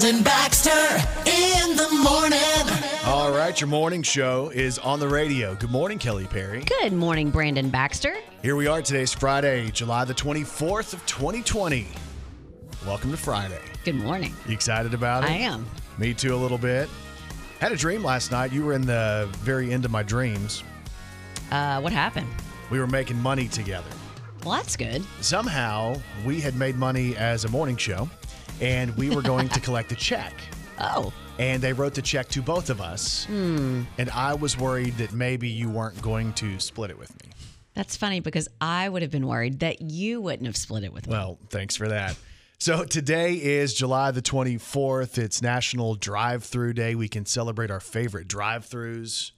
Brandon Baxter in the morning. All right, your morning show is on the radio. Good morning, Kelly Perry. Good morning, Brandon Baxter. Here we are. Today's Friday, July the 24th of 2020. Welcome to Friday. Good morning. You excited about it? I am. Me too, a little bit. Had a dream last night. You were in the very end of my dreams. Uh, what happened? We were making money together. Well, that's good. Somehow, we had made money as a morning show, and we were going to collect a check. Oh, And they wrote the check to both of us. Hmm. And I was worried that maybe you weren't going to split it with me. that's funny because I would have been worried that you wouldn't have split it with me. Well, thanks for that. So today is July the 24th. It's National Drive Through Day. We can celebrate our favorite drive-throughs,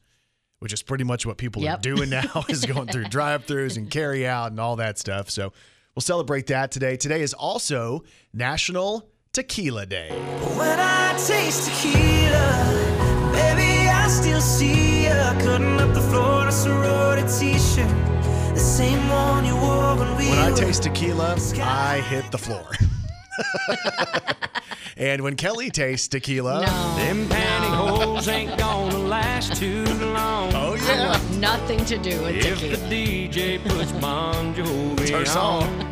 which is pretty much what people Yep. are doing now is going through drive-throughs and carry out and all that stuff. So we'll celebrate that today. Today is also National Tequila Day. When I taste tequila, baby, I still see ya cutting up the floor in a sorority t-shirt, the same one you wore when we When I taste tequila, I hit the floor. and when Kelly tastes tequila, no, Them pantyhose ain't gonna last too long. oh I yeah, want nothing to do with If the tequila. DJ puts Bon Jovi it's her song. she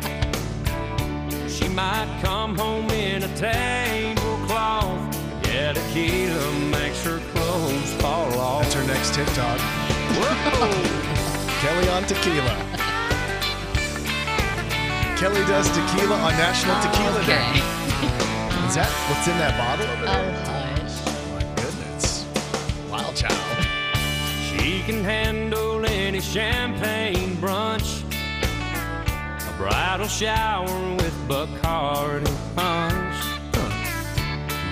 might come home in a tablecloth. Yeah, tequila makes her clothes fall off. That's her next TikTok. Whoa. Kelly on tequila. Kelly does tequila on National Tequila Day. Is that what's in that bottle over Oh, there? hush. Oh, my goodness. Wild child. She can handle any champagne brunch, a bridal shower with Bacardi punch,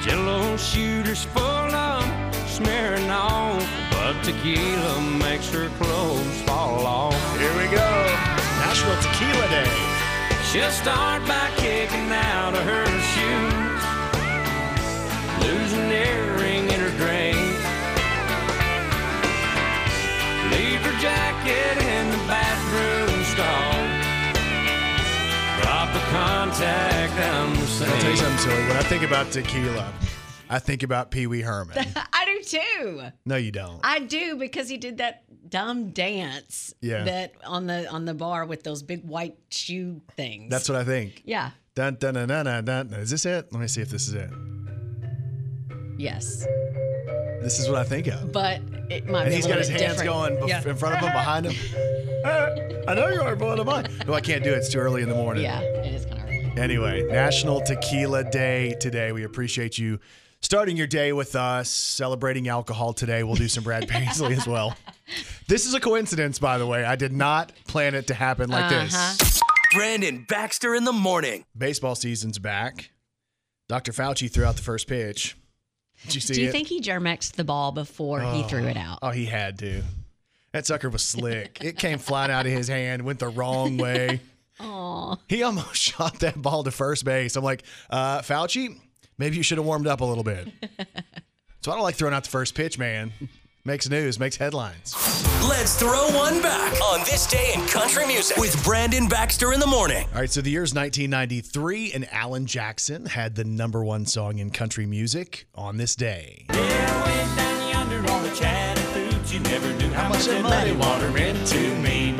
Jello shooters full of Smirnoff, but tequila makes her clothes fall off. Here we go. National Tequila Day. She'll start by kicking out of her shoes, losing an tell something silly. When I think about tequila, I think about Pee Wee Herman. I do too. No, you don't. I do because he did that dumb dance Yeah. that on the on the bar with those big white shoe things. That's what I think. yeah. Dun, dun, dun, dun, dun, dun. Is this it? Let me see if this is it. Yes. This is what I think of. But it might And be he's a got little his bit hands different. going bef- Yeah. in front of him, behind him. I know you are, but what oh, am I? No, I can't do it. It's too early in the morning. Yeah, it is kind of. Anyway, National Tequila Day today. We appreciate you starting your day with us, celebrating alcohol today. We'll do some Brad Paisley as well. This is a coincidence, by the way. I did not plan it to happen like Uh-huh. this. Brandon Baxter in the morning. Baseball season's back. Dr. Fauci threw out the first pitch. Did you see Do you it? think he germexed the ball before he threw it out? Oh, he had to. That sucker was slick. It came flying out of his hand, went the wrong way. Aw. He almost shot that ball to first base. I'm like, uh, Fauci, maybe you should have warmed up a little bit. so I don't like throwing out the first pitch, man. Makes news, makes headlines. Let's throw one back on this day in country music with Brandon Baxter in the morning. All right, so the year's 1993, and Alan Jackson had the number one song in country music on this day. Yeah, way down yonder on the Chattahoochee, never knew how much that muddy water meant to me.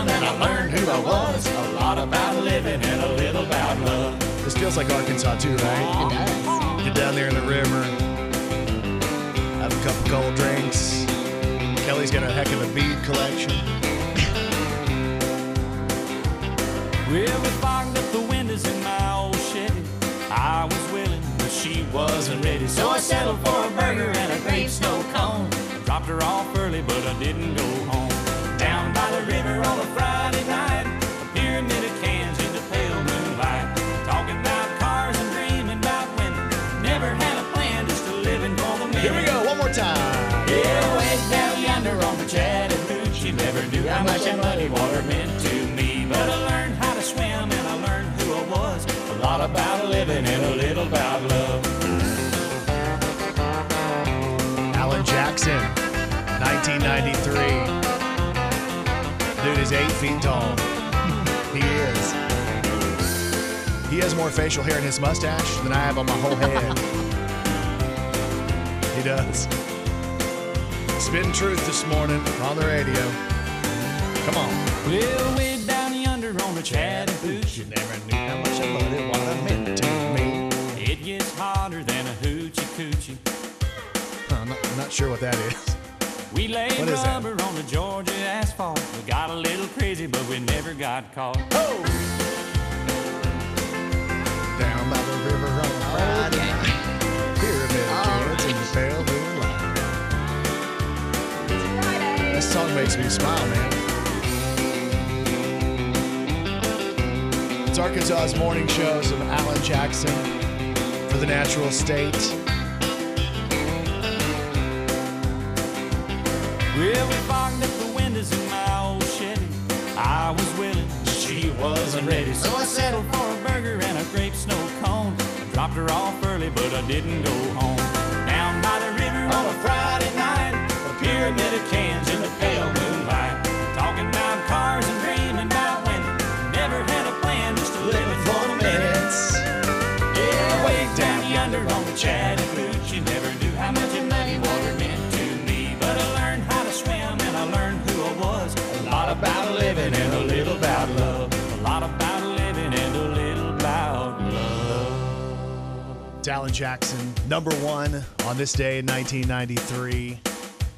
But I learned how to swim and I learned who I was. A lot about living and a little about love. This feels like Arkansas too, right? It does. Get down there in the river, have a couple cold drinks. Kelly's got a heck of a bead collection. Well, we fogged up the windows in my old Chevy. I was willing, but she wasn't ready. So I settled for a burger and a grape snow cone. Dropped her off early, but I didn't go home. The river on a Friday night, a pyramid of cans in the pale moonlight. Talking about cars and dreaming about women. Never had a plan, just a living for the minute. Here we go, one more time. Yeah, way down yonder on the Chattahoochee, never knew how much that muddy water meant to me. But I learned how to swim and I learned who I was. A lot about living and a little about love. Alan Jackson, 1993. Is eight feet tall. he is. He has more facial hair in his mustache than I have on my whole head. he does. Spitting truth this morning on the radio. Come on. Well, way down yonder on the Chattahoochee, you Never knew how much I loved it, what it meant to me. it gets hotter than a hoochie coochie. I'm not, I'm not sure what that is. We laid What is that? rubber on the Georgia asphalt. We got a little crazy, but we never got caught. Oh! Down by the river on a Friday night. Pyramid kids in the pale moonlight. This song makes me smile, man. It's Arkansas's morning shows of Alan Jackson for the natural state. Well, we fogged up the windows in my old Chevy. I was willing, she wasn't ready. So I settled for a burger and a grape snow cone. I dropped her off early, but I didn't go home. Down by the river on a Friday night, a pyramid of cans in the pale moonlight. Talking about cars and dreaming about women. Never had a plan, just to live for the minutes. Yeah, way down yonder on the Chattahoochee, Alan Jackson, number one on this day in 1993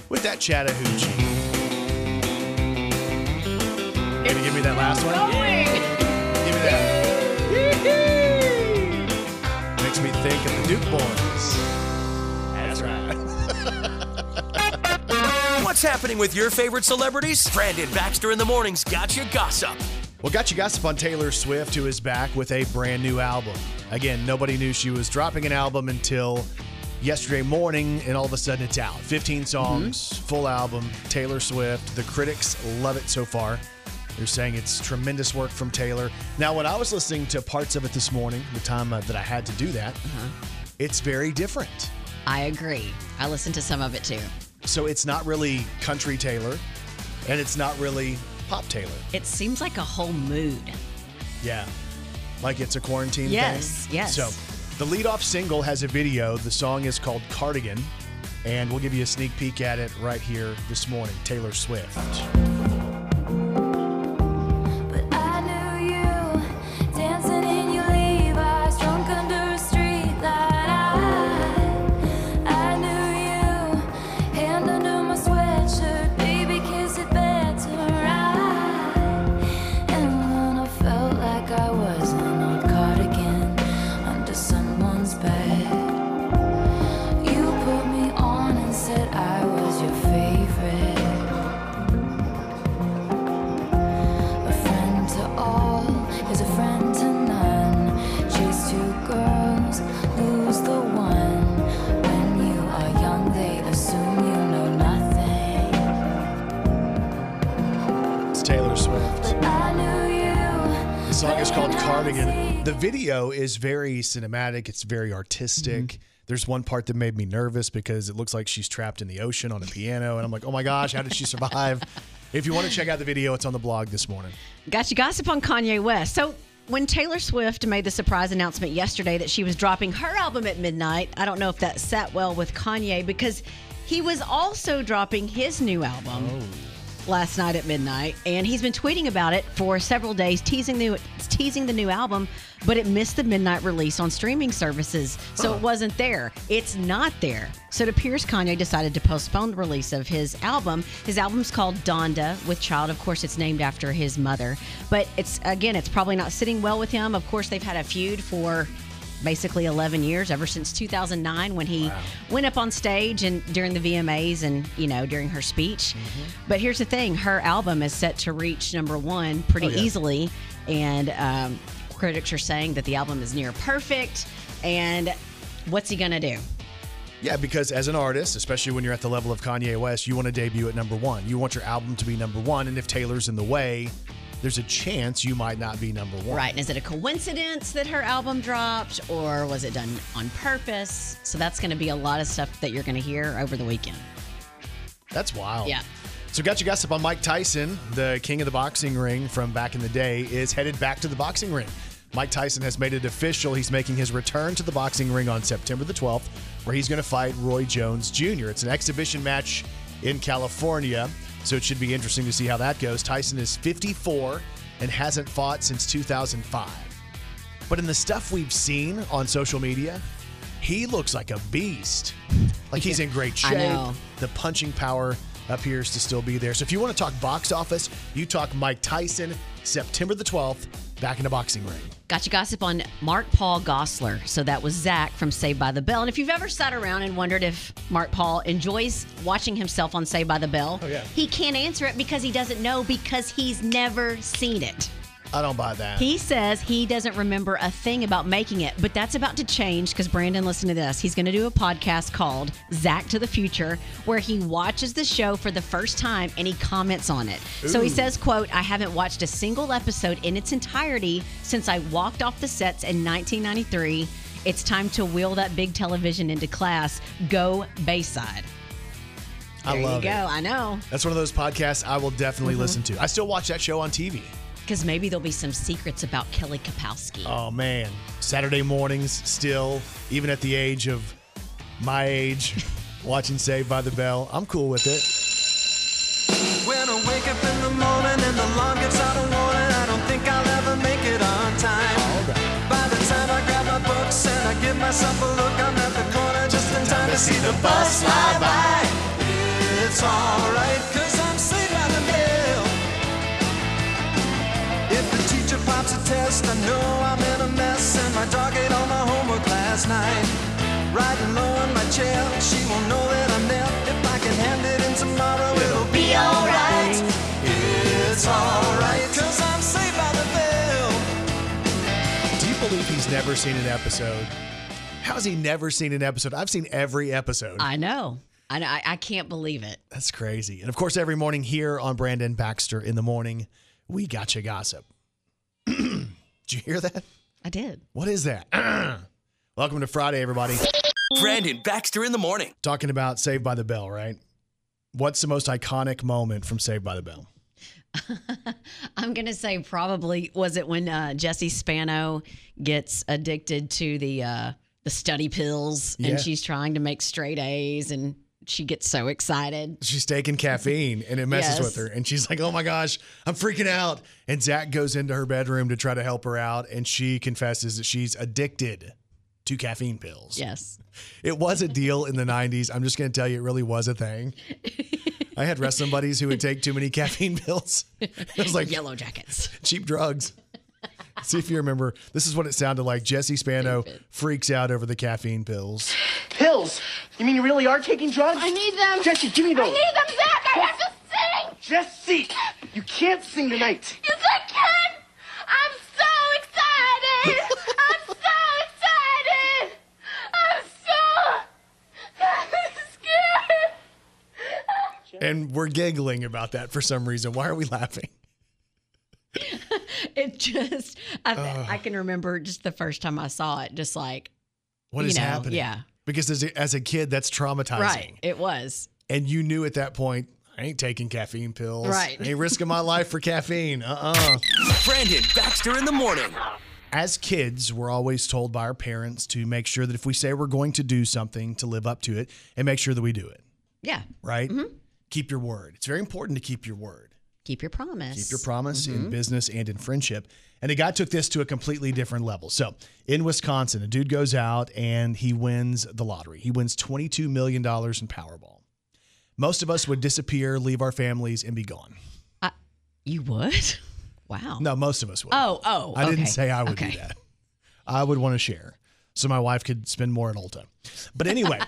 with that Chattahoochee. Gonna give me that last one? Give me that. Makes me think of the Duke Boys. That's right. What's happening with your favorite celebrities? Brandon Baxter in the morning's got you gossip. Well, got you gossip on Taylor Swift, who is back with a brand new album. Again, nobody knew she was dropping an album until yesterday morning, and all of a sudden it's out. 15 songs, full album, Taylor Swift. The critics love it so far. They're saying it's tremendous work from Taylor. Now, when I was listening to parts of it this morning, the time uh, that I had to do that, it's very different. I agree. I listened to some of it too. So it's not really country Taylor, and it's not really pop Taylor. It seems like a whole mood. Yeah. Like it's a quarantine Yes, thing. yes. yes. So the lead-off single has a video. The song is called Cardigan. And we'll give you a sneak peek at it right here this morning. Taylor Swift. Is very cinematic. It's very artistic. Mm-hmm. There's one part that made me nervous because it looks like she's trapped in the ocean on a piano. And I'm like, oh my gosh, how did she survive? if you want to check out the video, it's on the blog this morning. Got you gossip on Kanye West. So when Taylor Swift made the surprise announcement yesterday that she was dropping her album at midnight, I don't know if that sat well with Kanye because he was also dropping his new album last night at midnight, and he's been tweeting about it for several days, teasing the teasing the new album, but it missed the midnight release on streaming services, so it wasn't there. It's not there. So it appears Kanye decided to postpone the release of his album. His album's called Donda with Child. Of course, it's named after his mother, but it's again, it's probably not sitting well with him. Of course, they've had a feud for basically 11 years ever since 2009 when he went up on stage and during the VMAs and you know during her speech. But here's the thing: her album is set to reach number one pretty Oh, yeah. easily, and um, critics are saying that the album is near perfect. And what's he gonna do? Yeah, because as an artist, especially when you're at the level of Kanye West, you want to debut at number one. You want your album to be number one. And if Taylor's in the way, there's a chance you might not be number one. Right? And is it a coincidence that her album dropped, or was it done on purpose? So that's going to be a lot of stuff that you're going to hear over the weekend. That's wild. Yeah. So, got you gossip on Mike Tyson, the king of the boxing ring from back in the day, is headed back to the boxing ring. Mike Tyson has made it official. He's making his return to the boxing ring on September the 12th, where he's going to fight Roy Jones Jr. It's an exhibition match in California, so it should be interesting to see how that goes. Tyson is 54 and hasn't fought since 2005. But in the stuff we've seen on social media, he looks like a beast. Like he's in great shape. The punching power appears to still be there. So if you want to talk box office, you talk Mike Tyson, September the 12th, back in the boxing ring. Got you gossip on Mark Paul Gosselaar. So that was Zach from Saved by the Bell. And if you've ever sat around and wondered if Mark Paul enjoys watching himself on Saved by the Bell, Oh, yeah. he can't answer it because he doesn't know because he's never seen it. I don't buy that. He says he doesn't remember a thing about making it, but that's about to change because Brandon, listen to this. He's going to do a podcast called Zach to the Future, where he watches the show for the first time and he comments on it. So he says, "quote I haven't watched a single episode in its entirety since I walked off the sets in 1993. It's time to wheel that big television into class. Go Bayside." I love you go. it. I know That's one of those podcasts I will definitely Mm-hmm. listen to. I still watch that show on TV. Because maybe there'll be some secrets about Kelly Kapowski. Oh man, Saturday mornings still, even at the age of my age, watching Saved by the Bell. I'm cool with it. When I wake up in the morning and the alarm gives out a warning, I don't think I'll ever make it on time. By the time I grab my books and I give myself a look, I'm at the corner just in time to see the bus fly by. It's alright, test, I know I'm in a mess, and my dog ate all my homework last night. Riding low in my chair, she won't know that I'm there. If I can hand it in tomorrow, it'll be alright. It's alright, cause I'm saved by the bell. Do you believe he's never seen an episode? How has he never seen an episode? I've seen every episode. I know. I know. I, I can't believe it. That's crazy. And of course, every morning here on Brandon Baxter in the morning, we got you gossip. Did you hear that? I did. What is that? Welcome to Friday, everybody. Brandon Baxter in the morning. Talking about Saved by the Bell, right? What's the most iconic moment from Saved by the Bell? I'm gonna say probably was it when uh, Jesse Spano gets addicted to the uh, the study pills Yeah. and she's trying to make straight A's and she gets so excited. She's taking caffeine and it messes Yes. with her. And she's like, oh my gosh, I'm freaking out. And Zach goes into her bedroom to try to help her out. And she confesses that she's addicted to caffeine pills. Yes. It was a deal in the 90s. I'm just going to tell you, it really was a thing. I had wrestling buddies who would take too many caffeine pills. It was like Yellow jackets. cheap drugs. See if you remember. This is what it sounded like. Jesse Spano freaks out over the caffeine pills. Pills? You mean you really are taking drugs? I need them. Jesse, give me those. I need them, Zach. I have to sing. Jesse, you can't sing tonight. Yes, I can. I'm so excited. I'm so excited. I'm so scared. And we're giggling about that for some reason. Why are we laughing? It just I, I can remember just the first time I saw it, just like What You know, happening? yeah. Because as a, as a kid, that's traumatizing. right. It was. And you knew at that point, I ain't taking caffeine pills. Right. I ain't risking my life for caffeine. Uh uh Brandon Baxter in the morning. As kids, we're always told by our parents to make sure that if we say we're going to do something, to live up to it and make sure that we do it, Yeah. right? Mm-hmm. Keep your word. It's very important to keep your word. Keep your promise. Keep your promise Mm-hmm. in business and in friendship. And a guy took this to a completely different level. So in Wisconsin, a dude goes out and he wins the lottery. He wins $22 million in Powerball. Most of us would disappear, leave our families, and be gone. You would? Wow. No, most of us would. Oh, oh. I didn't say I would okay. do that. I would want to share so my wife could spend more at Ulta. But anyway,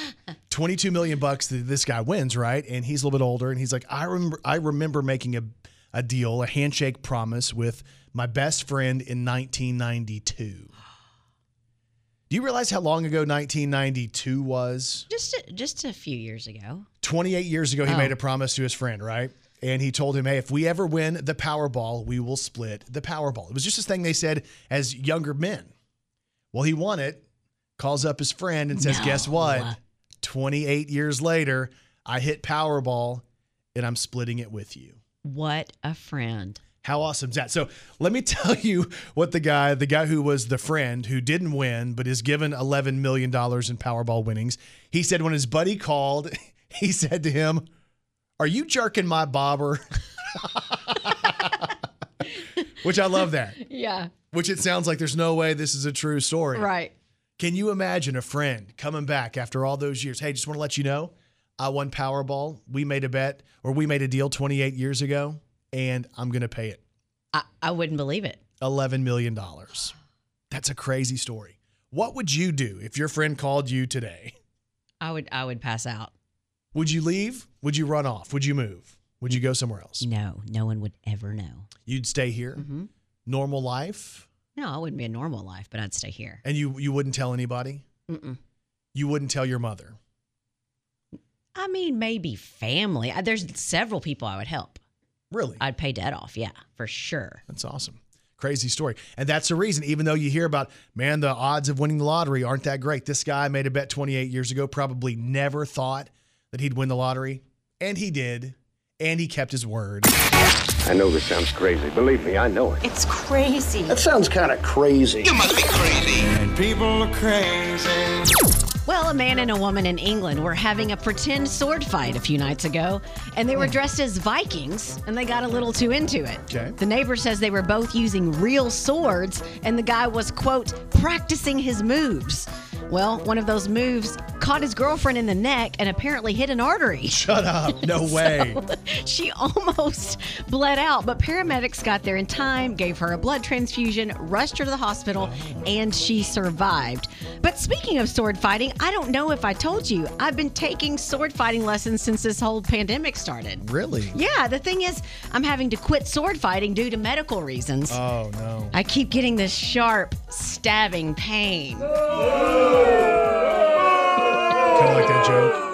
22 million bucks that this guy wins, right? And he's a little bit older and he's like, I remember I remember making a a deal, a handshake promise with my best friend in 1992. Do you realize how long ago 1992 was? Just a, just a few years ago. 28 years ago, he Oh. made a promise to his friend, right? And he told him, hey, if we ever win the Powerball, we will split the Powerball. It was just this thing they said as younger men. Well, he won it, calls up his friend and says, guess No. what? 28 years later, I hit Powerball and I'm splitting it with you. What a friend. How awesome is that? So let me tell you what the guy, the guy who was the friend who didn't win, but is given $11 million in Powerball winnings. He said when his buddy called, he said to him, Are you jerking my bobber? Which I love that. Yeah. Which it sounds like there's no way this is a true story. Right. Can you imagine a friend coming back after all those years? Hey, just want to let you know, I won Powerball. We made a bet or we made a deal 28 years ago, and I'm going to pay it I, I wouldn't believe it. $11 million. That's a crazy story. What would you do if your friend called you today? I would I would pass out. Would you leave? Would you run off? Would you move? Would you go somewhere else? No, no one would ever know. You'd stay here, Mm-hmm. normal life, No, I wouldn't be a normal life, but I'd stay here. and you you wouldn't tell anybody. Mm-mm. You wouldn't tell your mother. I mean, maybe family. There's several people I would help. Really? I'd pay debt off. Yeah, for sure. That's awesome. Crazy story. And that's the reason, even though you hear about, man, the odds of winning the lottery aren't that great. This guy made a bet 28 years ago, probably never thought that he'd win the lottery. And he did. And he kept his word. I know this sounds crazy. Believe me, I know it. It's crazy. That sounds kind of crazy. You must be crazy. And people are crazy. Well, a man and a woman in England were having a pretend sword fight a few nights ago, and they were hmm. dressed as Vikings, and they got a little too into it. Okay. The neighbor says they were both using real swords, and the guy was, quote, practicing his moves. Well, one of those moves caught his girlfriend in the neck and apparently hit an artery. Shut up. No way. She almost bled out, but paramedics got there in time, gave her a blood transfusion, rushed her to the hospital, and she survived. But speaking of sword fighting, I don't know if I told you, I've been taking sword fighting lessons since this whole pandemic started. really? Yeah, the thing is, I'm having to quit sword fighting due to medical reasons. Oh, no. I keep getting this sharp, stabbing pain. Oh. Kind of like that joke.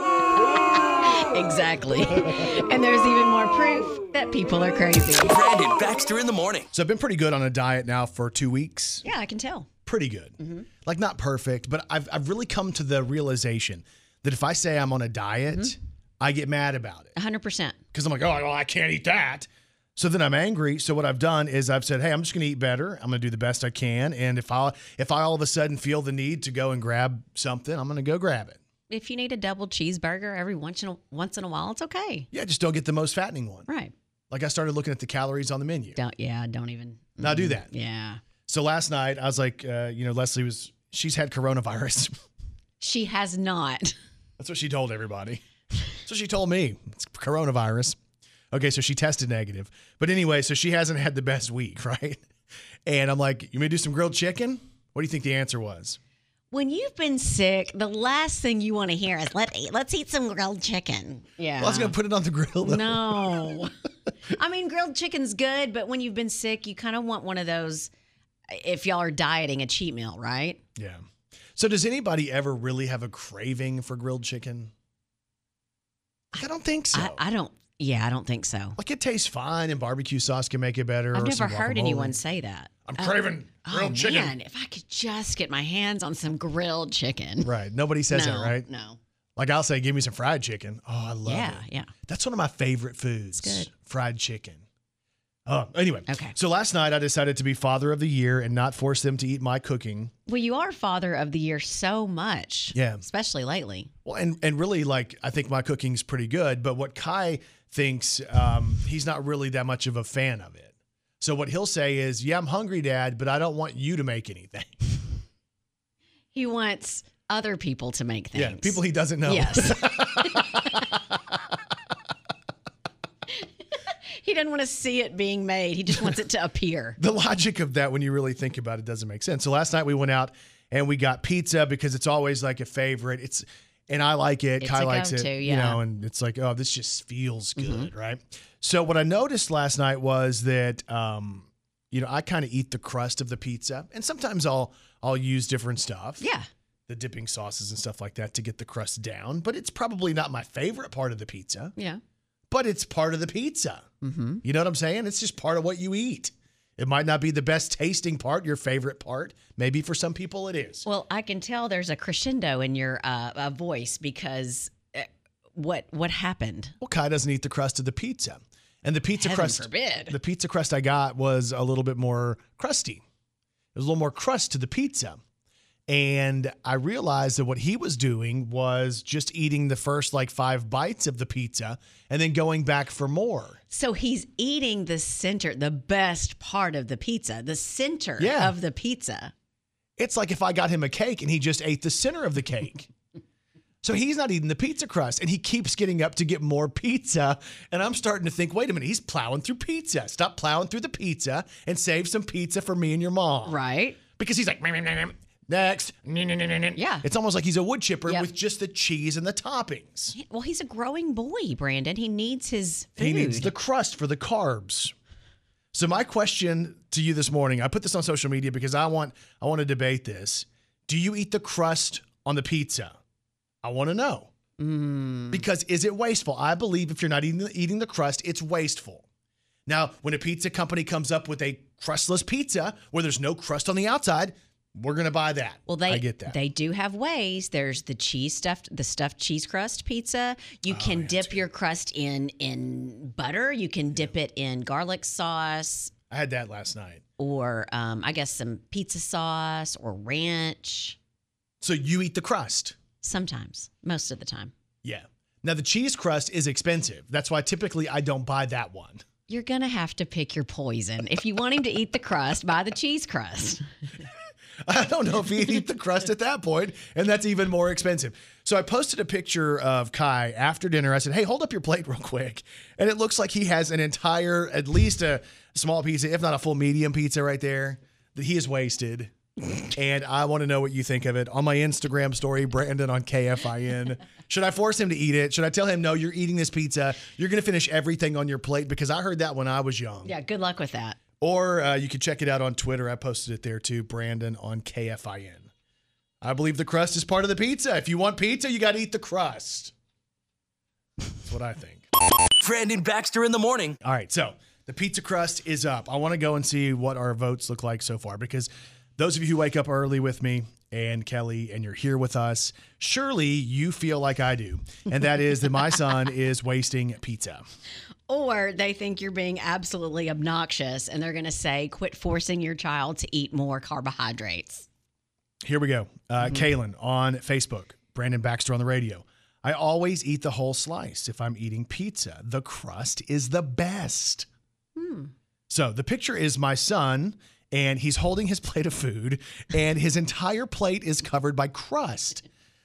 Exactly. and there's even more proof that people are crazy. Brandon Baxter in the morning. So I've been pretty good on a diet now for two weeks. Yeah, I can tell. Pretty good. Mm-hmm. Like, not perfect, but I've, I've really come to the realization that if I say I'm on a diet, mm-hmm. I get mad about it. 100%. because I'm like, oh, well, I can't eat that. So then I'm angry. So what I've done is I've said, hey, I'm just going to eat better. I'm going to do the best I can. And if I if I all of a sudden feel the need to go and grab something, I'm going to go grab it. If you need a double cheeseburger every once in a, once in a while, it's okay. Yeah, just don't get the most fattening one. Right. Like I started looking at the calories on the menu. Don't yeah, don't even Now do that. Yeah. So last night I was like, uh, you know, Leslie was she's had coronavirus. She has not. That's what she told everybody. That's what she told me. It's coronavirus. Okay, so she tested negative. But anyway, so she hasn't had the best week, right? And I'm like, you may do some grilled chicken? What do you think the answer was? When you've been sick, the last thing you want to hear is let let's eat some grilled chicken. Yeah. Well, I was gonna put it on the grill. Though. no. I mean, grilled chicken's good, but when you've been sick, you kind of want one of those. If y'all are dieting, a cheat meal, right? Yeah. So does anybody ever really have a craving for grilled chicken? I don't think so. I, I don't. Yeah, I don't think so. like it tastes fine, and barbecue sauce can make it better. I've never heard guacamole. anyone say that. I'm Oh, craving oh, grilled oh, chicken. Man, if I could just get my hands on some grilled chicken. Right. Nobody says no, that, right? No. Like I'll say, give me some fried chicken. Oh, I love Yeah, it. yeah. That's one of my favorite foods. good. Fried chicken. Oh, anyway. Okay. So last night I decided to be father of the year and not force them to eat my cooking. Well, you are father of the year so much. Yeah. Especially lately. Well, and and really, like I think my cooking's pretty good, but what Kai thinks, um, he's not really that much of a fan of it. So what he'll say is, "Yeah, I'm hungry, Dad, but I don't want you to make anything." He wants other people to make things. Yeah, people he doesn't know. Yes. he doesn't want to see it being made. He just wants it to appear. the logic of that, when you really think about it, doesn't make sense. So last night we went out and we got pizza because it's always like a favorite. It's and I like it. It's Kai likes it. go-to, You. Mm-hmm. know, and it's like, oh, this just feels good, right? So what I noticed last night was that um, you know, I kind of eat the crust of the pizza, and sometimes I'll I'll use different stuff. Yeah. The dipping sauces and stuff like that to get the crust down, but it's probably not my favorite part of the pizza, Yeah. but it's part of the pizza. Mm-hmm. You know what I'm saying? It's just part of what you eat. It might not be the best tasting part, your favorite part. Maybe for some people it is. Well, I can tell there's a crescendo in your uh, uh, voice because uh, what what happened? Well, Kai doesn't eat the crust of the pizza. And the pizza Heaven crust, forbid. the pizza crust I got was a little bit more crusty. There was a little more crust to the pizza. And I realized that what he was doing was just eating the first like five bites of the pizza and then going back for more. So he's eating the center, the best part of the pizza, the center Yeah. of the pizza. It's like if I got him a cake and he just ate the center of the cake. So he's not eating the pizza crust and he keeps getting up to get more pizza. And I'm starting to think, wait a minute, he's plowing through pizza. Stop plowing through the pizza and save some pizza for me and your mom. Right. Because he's like, "Meh, meh, meh, meh. Next. Meh, meh, meh, meh, meh." Yeah. It's almost like he's a wood chipper Yep. with just the cheese and the toppings. Well, he's a growing boy, Brandon. He needs his food. He needs the crust for the carbs. So my question to you this morning, I put this on social media because I want I want to debate this. Do you eat the crust on the pizza? I want to know. Mm. Because is it wasteful? I believe if you're not eating the, eating the crust, it's wasteful. Now, when a pizza company comes up with a crustless pizza where there's no crust on the outside, we're going to buy that. Well, they I get that. they do have ways. There's the cheese stuffed, the stuffed cheese crust pizza. Oh, You can dip your crust in in butter. You can dip it in garlic sauce, I had that last night. or um, I guess some pizza sauce or ranch. So you eat the crust. Sometimes, most of the time, Yeah. Now the cheese crust is expensive. That's why typically I don't buy that one. you're gonna have to pick your poison. If you want him to eat the crust, buy the cheese crust. I don't know if he'd eat the crust at that point, and that's even more expensive. So I posted a picture of Kai after dinner. I said, "Hey, hold up your plate real quick," and it looks like he has an entire, at least a small pizza, if not a full medium pizza, right there that he has wasted. and I want to know what you think of it on my Instagram story, Brandon on KFIN. Should I force him to eat it? Should I tell him, "No, you're eating this pizza. You're going to finish everything on your plate"? Because I heard that when I was young. Yeah, good luck with that. Or uh, you can check it out on Twitter. I posted it there too, Brandon on KFIN. I believe the crust is part of the pizza. If you want pizza, you got to eat the crust. That's what I think. Brandon Baxter in the morning. All right, so the pizza crust is up. I want to go and see what our votes look like so far because those of you who wake up early with me and Kelly and you're here with us, surely you feel like I do. And that is that my son is wasting pizza. Or they think you're being absolutely obnoxious and they're going to say, quit forcing your child to eat more carbohydrates. Here we go. Uh, Kaylin on Facebook, Brandon Baxter on the radio. I always eat the whole slice if I'm eating pizza. The crust is the best. So the picture is my son, and he's holding his plate of food, and his entire plate is covered by crust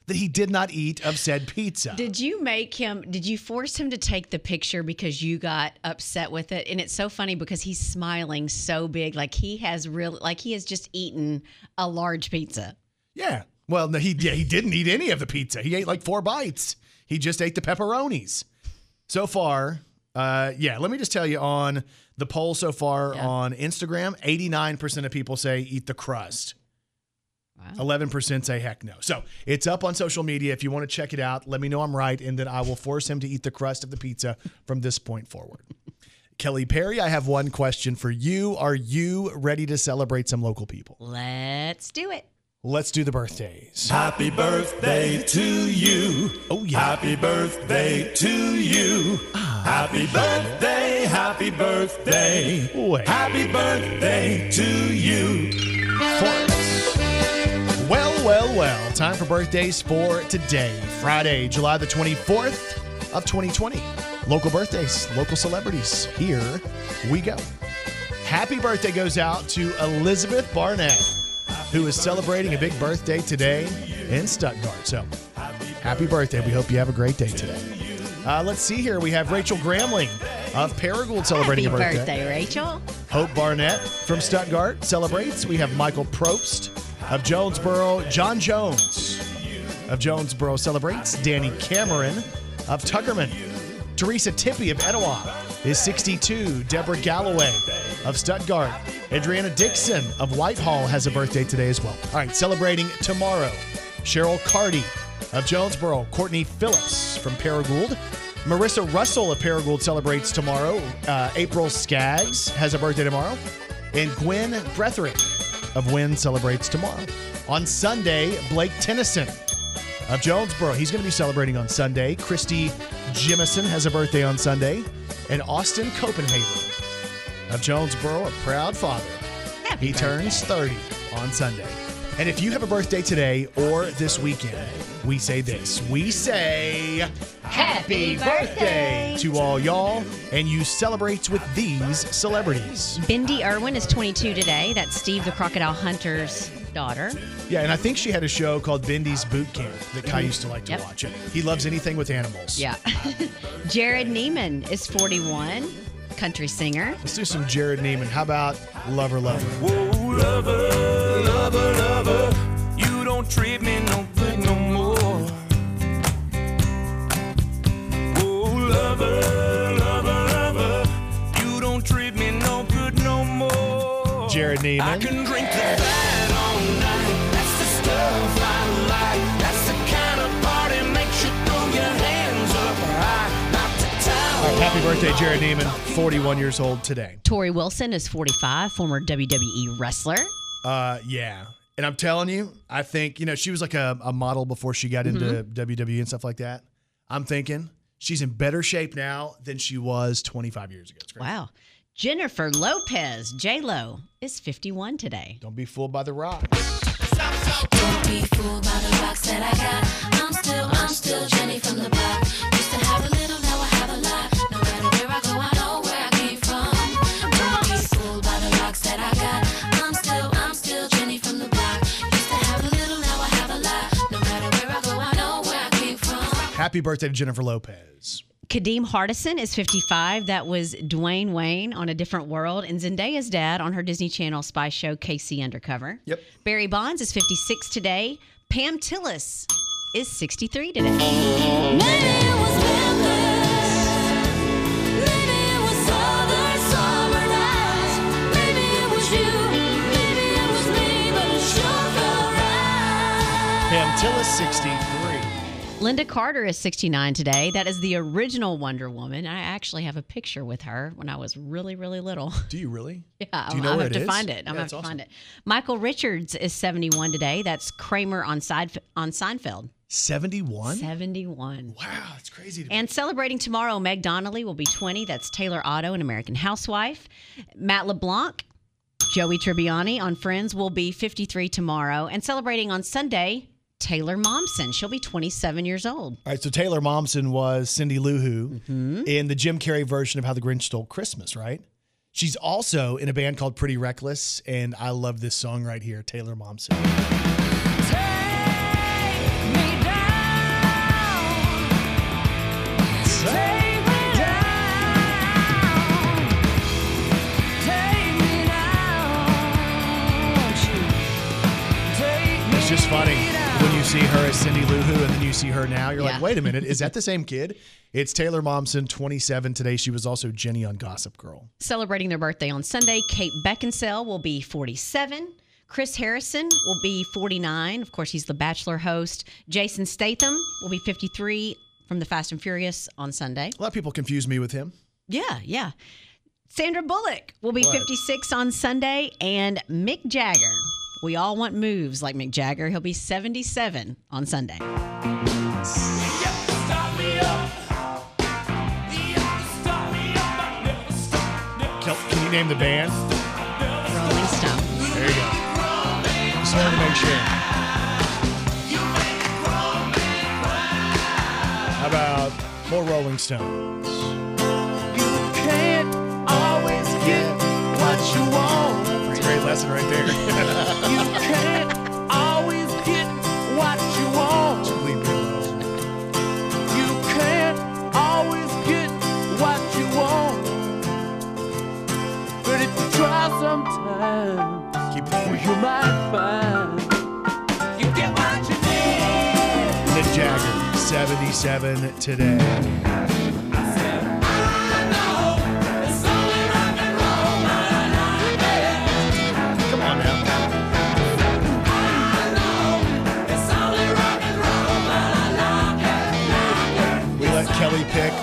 that he did not eat of said pizza. Did you make him, did you force him to take the picture because you got upset with it? And it's so funny because he's smiling so big, like he has really, like he has just eaten a large pizza. Yeah. Well, no, he yeah, he didn't eat any of the pizza. He ate like four bites. He just ate the pepperonis. So far, uh, yeah. Let me just tell you on the poll so far Yeah. on Instagram, eighty nine percent of people say eat the crust. Eleven percent say heck no. So it's up on social media. If you want to check it out, let me know I'm right, and then I will force him to eat the crust of the pizza from this point forward. Kelly Perry, I have one question for you. Are you ready to celebrate some local people? Let's do it. Let's do the birthdays. Happy birthday to you. Oh, yeah. Happy birthday to you. Ah. Happy birthday, happy birthday. Wait. Happy birthday to you. Well, well, well. Time for birthdays for today, Friday, July the 24th of 2020. Local birthdays, local celebrities. Here we go. Happy birthday goes out to Elizabeth Barnett, who is celebrating a big birthday today in Stuttgart. So, happy birthday. We hope you have a great day today. Uh, let's see here. We have Rachel Gramling of Paragould celebrating Happy a birthday. birthday, Rachel. Hope Barnett from Stuttgart celebrates. We have Michael Probst of Jonesboro. John Jones of Jonesboro celebrates. Danny Cameron of Tuckerman. Teresa Tippy of Etowah is 62. Deborah Galloway of Stuttgart. Adriana Dixon of Whitehall has a birthday today as well. All right, celebrating tomorrow. Cheryl Cardy of Jonesboro. Courtney Phillips from Paragould. Marissa Russell of Paragould celebrates tomorrow. Uh, April Skaggs has a birthday tomorrow. And Gwen Bretherick of Wynne celebrates tomorrow. On Sunday, Blake Tennyson of Jonesboro. He's going to be celebrating on Sunday. Christy Jimison has a birthday on Sunday. And Austin Copenhagen of Jonesboro, a proud father. Happy He turns 30 on Sunday. And if you have a birthday today or this weekend, we say this. We say Happy birthday. to all y'all, and you celebrate with these celebrities. Bindi Irwin is 22 today. That's Steve the Crocodile Hunter's daughter. Yeah, and I think she had a show called Bindi's Boot Camp that Kai mm-hmm. used to like to Yep. watch. He loves anything with animals. Yeah. Jerrod Niemann is 41, country singer. Let's do some Jerrod Niemann. How about Lover Lover? Whoa, lover, lover, lover, you don't treat me no good no more. Whoa, lover, lover, lover, you don't treat me no good no more. Jared I can drink the happy birthday, Jerrod Niemann, 41 years old today. Torrie Wilson is 45, former WWE wrestler. Uh, yeah. And I'm telling you, I think, you know, she was like a, a model before she got into WWE and stuff like that. I'm thinking she's in better shape now than she was 25 years ago. It's great. Wow. Jennifer Lopez, J Lo, is 51 today. Don't be fooled by the rocks. Don't be fooled by the rocks that I got. I'm still, I'm still Jenny from the block. Happy birthday to Jennifer Lopez. Kadeem Hardison is 55. That was Dwayne Wayne on A Different World, and Zendaya's dad on her Disney Channel spy show, K.C. Undercover. Yep. Barry Bonds is 56 today. Pam Tillis is 63 today. Maybe it was Memphis. Maybe it was southern summer nights. Maybe it was you. Maybe it was me, but it sure felt right. Pam Tillis, 63. Lynda Carter is 69 today. That is the original Wonder Woman. I actually have a picture with her when I was really, really little. Do you really? Yeah, Do you know I'll where have to is? find it. I'm Yeah, gonna have that's to awesome. find it. Michael Richards is 71 today. That's Kramer on Seinf- on Seinfeld. 71? 71. Wow, that's crazy. To And celebrating tomorrow, Meg Donnelly will be 20. That's Taylor Otto, an American housewife. Matt LeBlanc, Joey Tribbiani on Friends will be 53 tomorrow. And celebrating on Sunday, Taylor Momsen. She'll be 27 years old. All right, so Taylor Momsen was Cindy Lou Who Mm-hmm. in the Jim Carrey version of How the Grinch Stole Christmas, right? She's also in a band called Pretty Reckless, and I love this song right here, Taylor Momsen. It's just funny when you see her as Cindy Lou Who and then you see her now. You're Yeah. like, wait a minute, is that the same kid? It's Taylor Momsen, 27 today. She was also Jenny on Gossip Girl. Celebrating their birthday on Sunday, Kate Beckinsale will be 47. Chris Harrison will be 49. Of course, he's the Bachelor host. Jason Statham will be 53 from the Fast and Furious on Sunday. A lot of people confuse me with him. Yeah, yeah. Sandra Bullock will be 56 on Sunday. And Mick Jagger. We all want moves like Mick Jagger. He'll be 77 on Sunday. Can, can you name the band? Rolling Stone. There you go. Just wanted to make sure. How about more Rolling Stones? can't always get what you want. Lesson right there. You can't always get what you want. Leave me alone. You can't always get what you want. But if you try sometime, Keep going. you might find you get what you need. Mick Jagger, 77 today.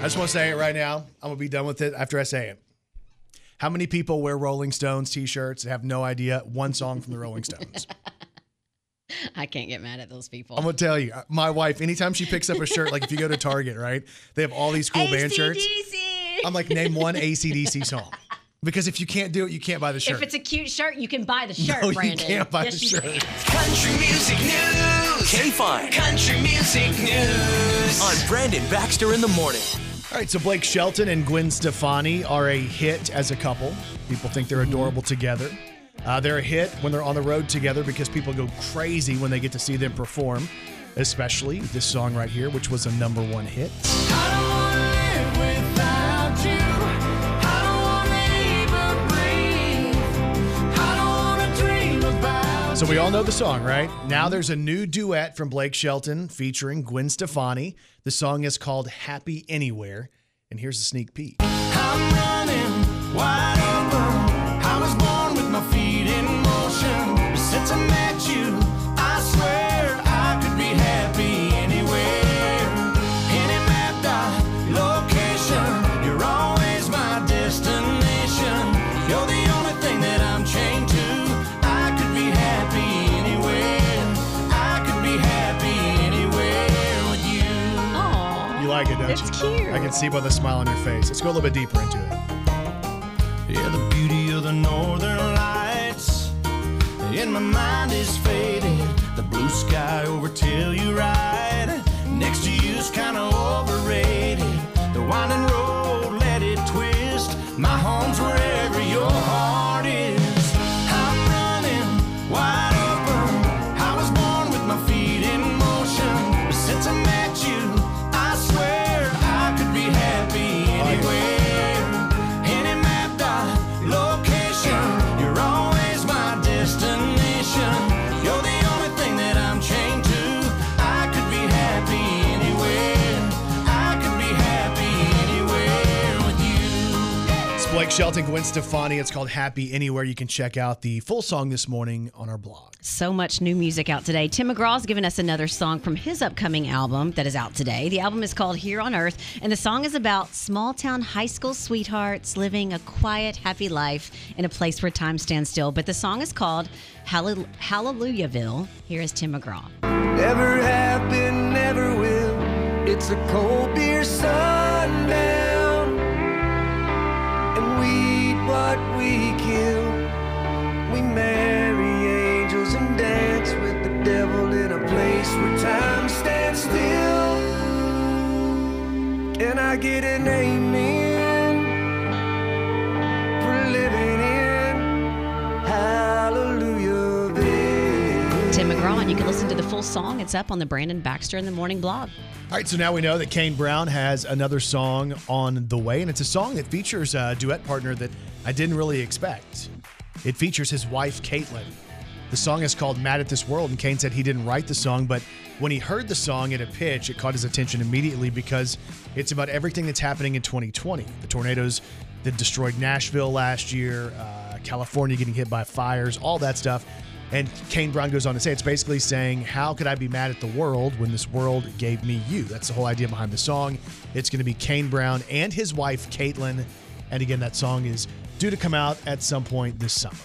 I just want to say it right now. I'm going to be done with it after I say it. How many people wear Rolling Stones t shirts and have no idea one song from the Rolling Stones? I can't get mad at those people. I'm going to tell you, uh, my wife, anytime she picks up a shirt, like if you go to Target, right? They have all these cool band shirts. I'm like, name one ACDC song. Because if you can't do it, you can't buy the shirt. If it's a cute shirt, you can buy the shirt, no, you Brandon. can't buy Yes, the shirt. can. Country Music News. K-Fine. Country Music News. On Brandon Baxter in the morning. All right, so Blake Shelton and Gwen Stefani are a hit as a couple. People think they're adorable together. Uh, they're a hit when they're on the road together because people go crazy when they get to see them perform, especially this song right here, which was a number one hit. So we all know the song, right? Now there's a new duet from Blake Shelton featuring Gwen Stefani. The song is called Happy Anywhere. And here's a sneak peek. Can see by the smile on your face. Let's go a little bit deeper into it. Yeah, the beauty of the northern lights in my mind is faded. The blue sky over Shelton, Gwen Stefani. It's called Happy Anywhere. You can check out the full song this morning on our blog. So much new music out today. Tim McGraw's given us another song from his upcoming album that is out today. The album is called Here on Earth, and the song is about small town high school sweethearts living a quiet, happy life in a place where time stands still. But the song is called Hallel- Hallelujaville. Here is Tim McGraw. Never happened, never will. It's a cold beer sundown. What we kill. We marry angels and dance with the devil in a place where time stands still. Can I get an amen you can listen to the full song. It's up on the Brandon Baxter in the Morning blog. All right, so now we know that Kane Brown has another song on the way, and it's a song that features a duet partner that I didn't really expect. It features his wife, Katelyn. The song is called Mad at This World, and Kane said he didn't write the song, but when he heard the song at a pitch, it caught his attention immediately because it's about everything that's happening in 2020. The tornadoes that destroyed Nashville last year, uh, California getting hit by fires, all that stuff. And Kane Brown goes on to say it's basically saying, How could I be mad at the world when this world gave me you? That's the whole idea behind the song. It's going to be Kane Brown and his wife, Katelyn. And again, that song is due to come out at some point this summer.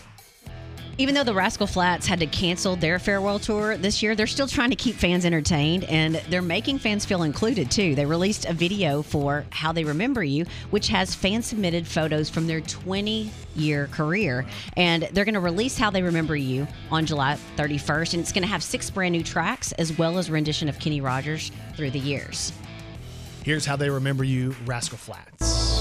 Even though the Rascal Flatts had to cancel their farewell tour this year, they're still trying to keep fans entertained and they're making fans feel included too. They released a video for How They Remember You, which has fan submitted photos from their 20 year career. And they're going to release How They Remember You on July 31st. And it's going to have six brand new tracks as well as rendition of Kenny Rogers through the years. Here's how they remember you, Rascal Flatts.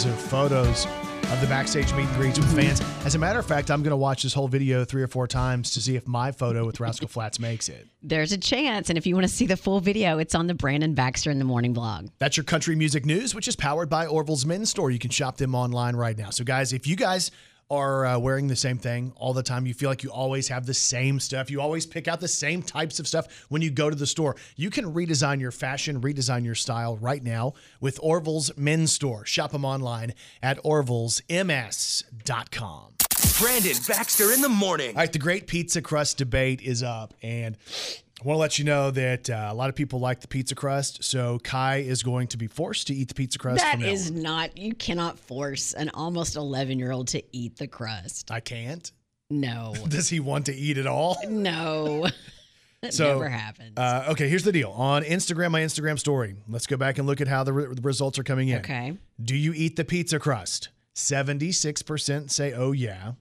Tons of photos of the backstage meet and greets with mm-hmm. fans. As a matter of fact, I'm going to watch this whole video three or four times to see if my photo with Rascal Flatts makes it. There's a chance. And if you want to see the full video, it's on the Brandon Baxter in the Morning blog. That's your country music news, which is powered by Orville's Men's Store. You can shop them online right now. So, guys, if you guys are uh, wearing the same thing all the time, you feel like you always have the same stuff, you always pick out the same types of stuff when you go to the store, you can redesign your fashion, redesign your style right now with Orville's Men's Store. Shop them online at orvillesms.com. Brandon Baxter in the morning. All right, the great pizza crust debate is up, and I want to let you know that uh, a lot of people like the pizza crust. So Kai is going to be forced to eat the pizza crust. That is from now is on. not, you cannot force an almost 11 year old to eat the crust. I can't. No, Does he want to eat it all? no. That So, never happens. Uh, okay, here's the deal. On Instagram, my Instagram story. Let's go back and look at how the, re- the results are coming in. okay. Do you eat the pizza crust? 76% say, oh, yeah.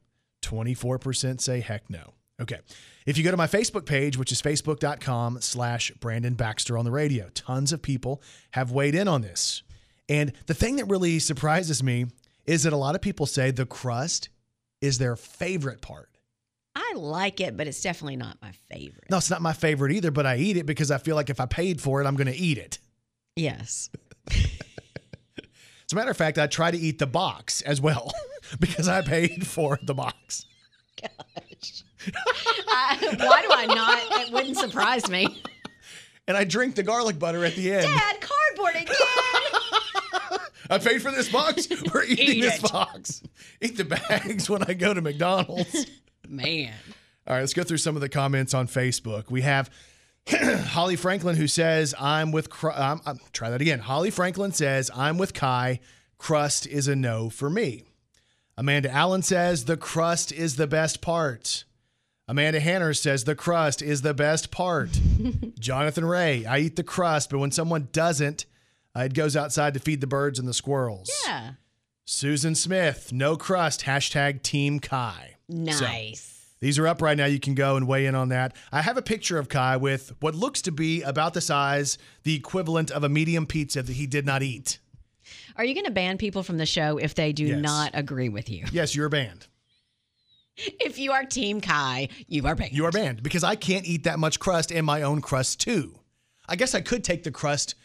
24% say, heck no. Okay. If you go to my Facebook page, which is facebook.com slash Brandon Baxter on the radio, tons of people have weighed in on this. And the thing that really surprises me is that a lot of people say the crust is their favorite part. I like it, but it's definitely not my favorite. No, it's not my favorite either, but I eat it because I feel like if I paid for it, I'm going to eat it. Yes. As a matter of fact, I try to eat the box as well because I paid for the box. I, why do I not? It wouldn't surprise me. And I drink the garlic butter at the end. Dad, cardboard again. I paid for this box. We're eating Eat this it. box. Eat the bags when I go to McDonald's. Man. All right, let's go through some of the comments on Facebook. We have Holly Franklin who says, "I'm with." Cr- um, um, try that again. Holly Franklin says, "I'm with Kai. Crust is a no for me." Amanda Allen says, "The crust is the best part." Amanda Hanner says, "The crust is the best part." Jonathan Ray, "I eat the crust, but when someone doesn't, uh, it goes outside to feed the birds and the squirrels." Yeah. Susan Smith, no crust. Hashtag Team Kai. So, Nice. these are up right now. You can go and weigh in on that. I have a picture of Kai with what looks to be about the size, the equivalent of a medium pizza that he did not eat. Are you going to ban people from the show if they do Yes. not agree with you? Yes, you're banned. If you are Team Kai, you are banned. You are banned because I can't eat that much crust and my own crust too. I guess I could take the crust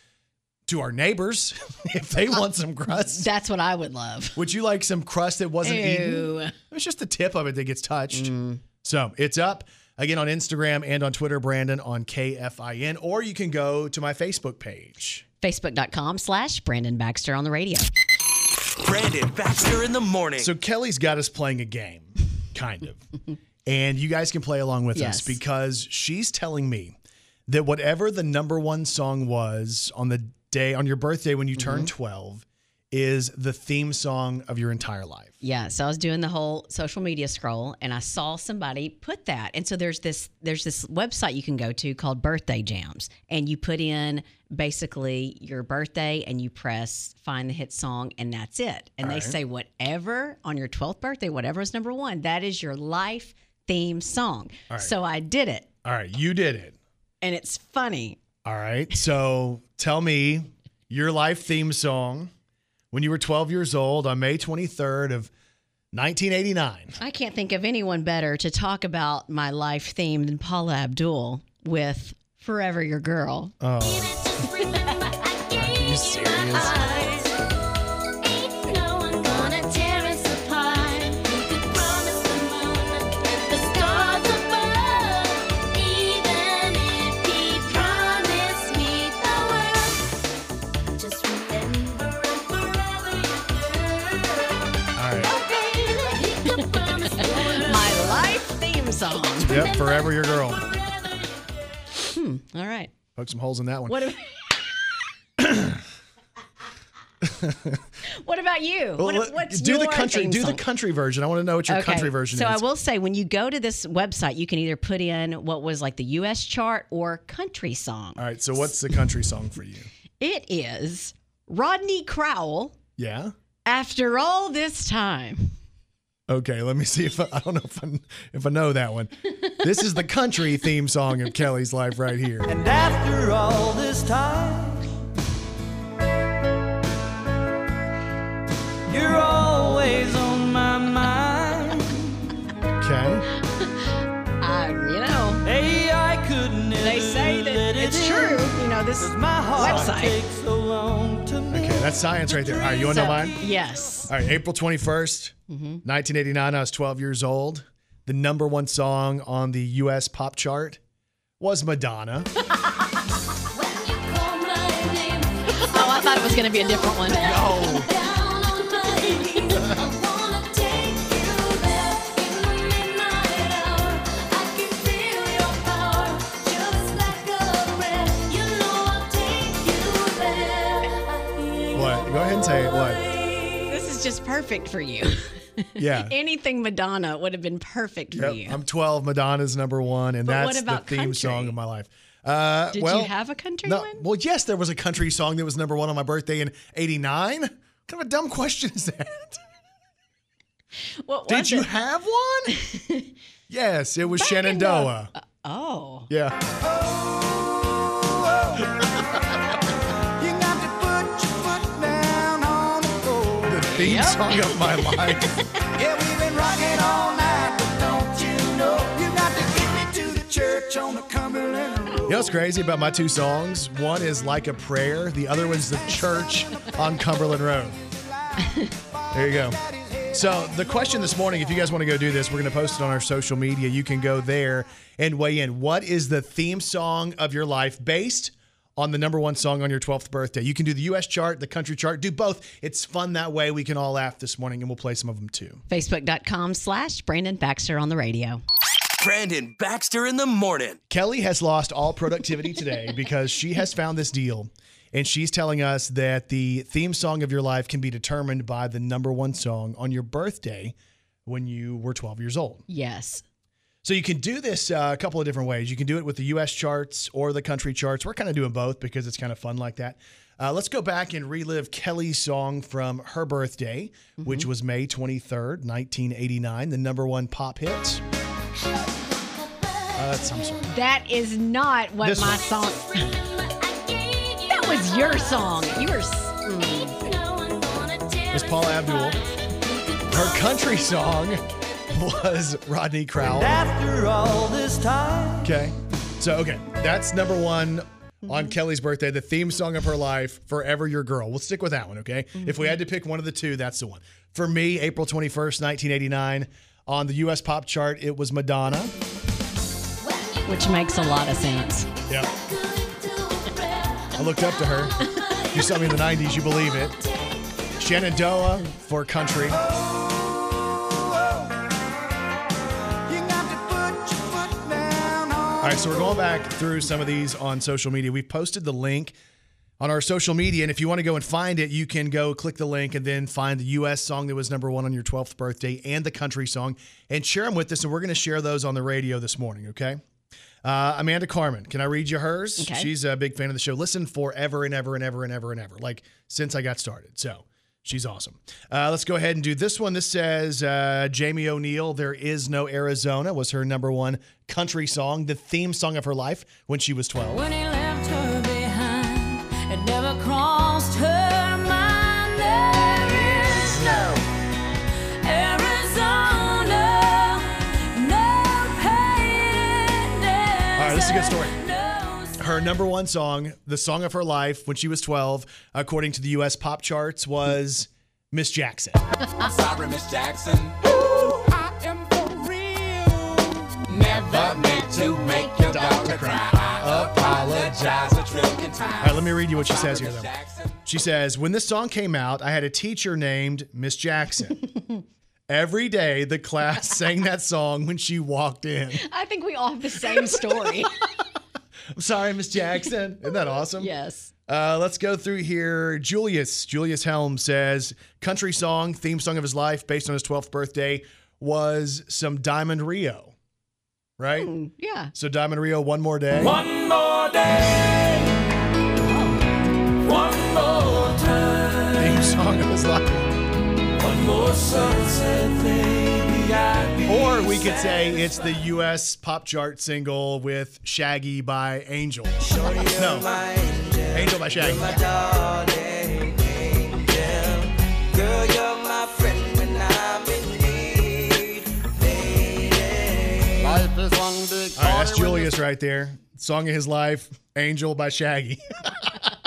to our neighbors if they uh, want some crust. That's what I would love. Would you like some crust that wasn't eaten? Ew. It's just the tip of it that gets touched. Mm. So it's up again on Instagram and on Twitter, Brandon on KFIN, or you can go to my Facebook page. Facebook.com slash Brandon Baxter on the radio. Brandon Baxter in the morning. So Kelly's got us playing a game, kind of. and you guys can play along with Yes. us because she's telling me that whatever the number one song was on the day, on your birthday when you Mm-hmm. turned 12, is the theme song of your entire life. Yeah, so I was doing the whole social media scroll and I saw somebody put that. And so there's this there's this website you can go to called Birthday Jams and you put in basically your birthday and you press find the hit song and that's it. And they say whatever on your 12th birthday whatever is number 1, that is your life theme song. So I did it All right, you did it. and it's funny. All right. So tell me your life theme song when you were 12 years old on May 23rd of 1989. I can't think of anyone better to talk about my life theme than Paula Abdul with Forever Your Girl. Oh. Are you serious? Song. Yep. Forever your girl. Hmm, all right. Poke some holes in that one. What about What about you? Well, What- what's do the country. Do the country version. I want to know what your country version so is. So I will say when you go to this website, you can either put in what was like the US chart or country song. All right. So what's the country song for you? It is Rodney Crowell Yeah. after all this time. Okay, let me see if I, I don't know if I if I know that one. This is the country theme song of Kelly's life right here. And after all this time, you're always on my mind. Okay. I, uh, you know. Hey, I couldn't. They say that it's true. You know this my heart website. Takes so long to me that's science right there. All right, you want to So, know mine? Yes. All right, April 21st, 1989, I was 12 years old. The number one song on the U.S. pop chart was Madonna. Oh, I thought it was going to be a different one. What? say. What? This is just perfect for you. Yeah. Anything Madonna would have been perfect for Yep, you. I'm 12. Madonna's number one, and But that's the theme country? song of my life. Uh, Did well, you have a country no, one? Well, yes, there was a country song that was number one on my birthday in '89. What kind of a dumb question is that? What Did you it? have one? yes, it was Back in the- Shenandoah. Oh. yeah. You theme song of my life. Yeah, we've been rocking all night, but don't you know you got to get me to the church on the Cumberland Road. You know what's crazy about my two songs? One is like a prayer. The other one's the church on Cumberland Road. There you go. So the question this morning, if you guys want to go do this, we're going to post it on our social media. You can go there and weigh in. What is the theme song of your life based on the number one song on your 12th birthday? You can do the U.S. chart, the country chart, do both. It's fun that way. We can all laugh this morning, and we'll play some of them too. Facebook.com slash Brandon Baxter on the radio. Brandon Baxter in the morning. Kelly has lost all productivity today because she has found this deal. And she's telling us that the theme song of your life can be determined by the number one song on your birthday when you were 12 years old. Yes. So you can do this uh, a couple of different ways. You can do it with the US charts or the country charts. We're kind of doing both because it's kind of fun like that. Uh, let's go back and relive Kelly's song from her birthday, which was May 23rd, 1989, the number one pop hit. Uh, that's, I'm sorry. That is not what This my one. song. That was your song. You were. mm. It was Paula Abdul. Her country song was Rodney Crowell. After all this time. Okay. So, okay. That's number one on mm-hmm. Kelly's birthday, the theme song of her life, Forever Your Girl. We'll stick with that one, okay? If we mm-hmm. had to pick one of the two, that's the one. For me, April 21st, 1989, on the US pop chart, it was Madonna. Which makes a lot of sense. Yeah. I looked up to her. You saw me in the 90s, you believe it. Shenandoah for country. All right, so we're going back through some of these on social media. We've posted the link on our social media, and if you want to go and find it, you can go click the link and then find the U.S. song that was number one on your 12th birthday and the country song and share them with us, and we're going to share those on the radio this morning, okay? Uh, Amanda Carmen, can I read you hers? Okay. She's a big fan of the show. Listen forever and ever and ever and ever and ever, like since I got started. So she's awesome. Uh, let's go ahead and do this one. This says uh, Jamie O'Neal, There Is No Arizona, was her number one country song, the theme song of her life when she was 12. When he left her behind, it never crossed her mind. There is no Arizona, no pain. All right, this is a good story. No Her number one song, the song of her life when she was 12, according to the U.S. pop charts, was Miss Jackson. I'm sorry, Miss Jackson. Ooh, I am for real. Never meant to make your daughter cry. I apologize a trillion times. All right, let me read you what she says here, though. She says, When this song came out, I had a teacher named Miss Jackson. Every day, the class sang that song when she walked in. I think we all have the same story. I'm sorry, Miss Jackson. Isn't that awesome? yes. Uh, let's go through here. Julius, Julius Helm says, country song, theme song of his life, based on his 12th birthday, was some Diamond Rio. Right? Mm, Yeah. So Diamond Rio, one more day. One more day. One more time. Theme song of his life. One more sunset, baby. I'd be Or we could say it's the U.S. pop chart single with Shaggy by Angel. No, Angel by Shaggy. Girl, you're my friend when I'm in need. All right, that's Julius right there. Song of his life, Angel by Shaggy.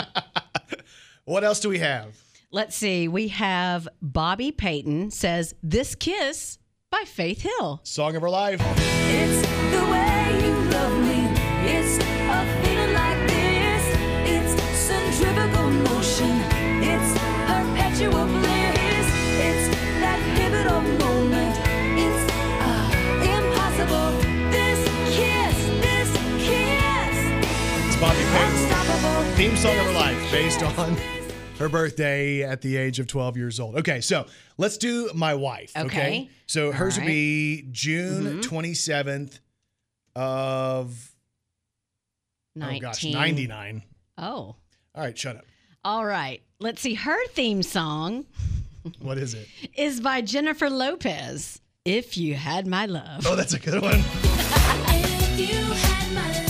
what else do we have? Let's see. We have Bobby Payton says "This Kiss" by Faith Hill. Song of her life. It's the way you love me. It's a feeling like this. It's centrifugal motion. It's perpetual bliss. It's that pivotal moment. It's uh, impossible. This kiss, this kiss. It's Bobby Payton. Unstoppable. Theme song of her life, based on her birthday at the age of 12 years old. Okay, so let's do my wife. Okay. Okay. So hers All would be June mm-hmm. 27th of, oh gosh, 99. Oh. All right, shut up. All right. Let's see. Her theme song What is it? is by Jennifer Lopez. If you had my love. Oh, that's a good one.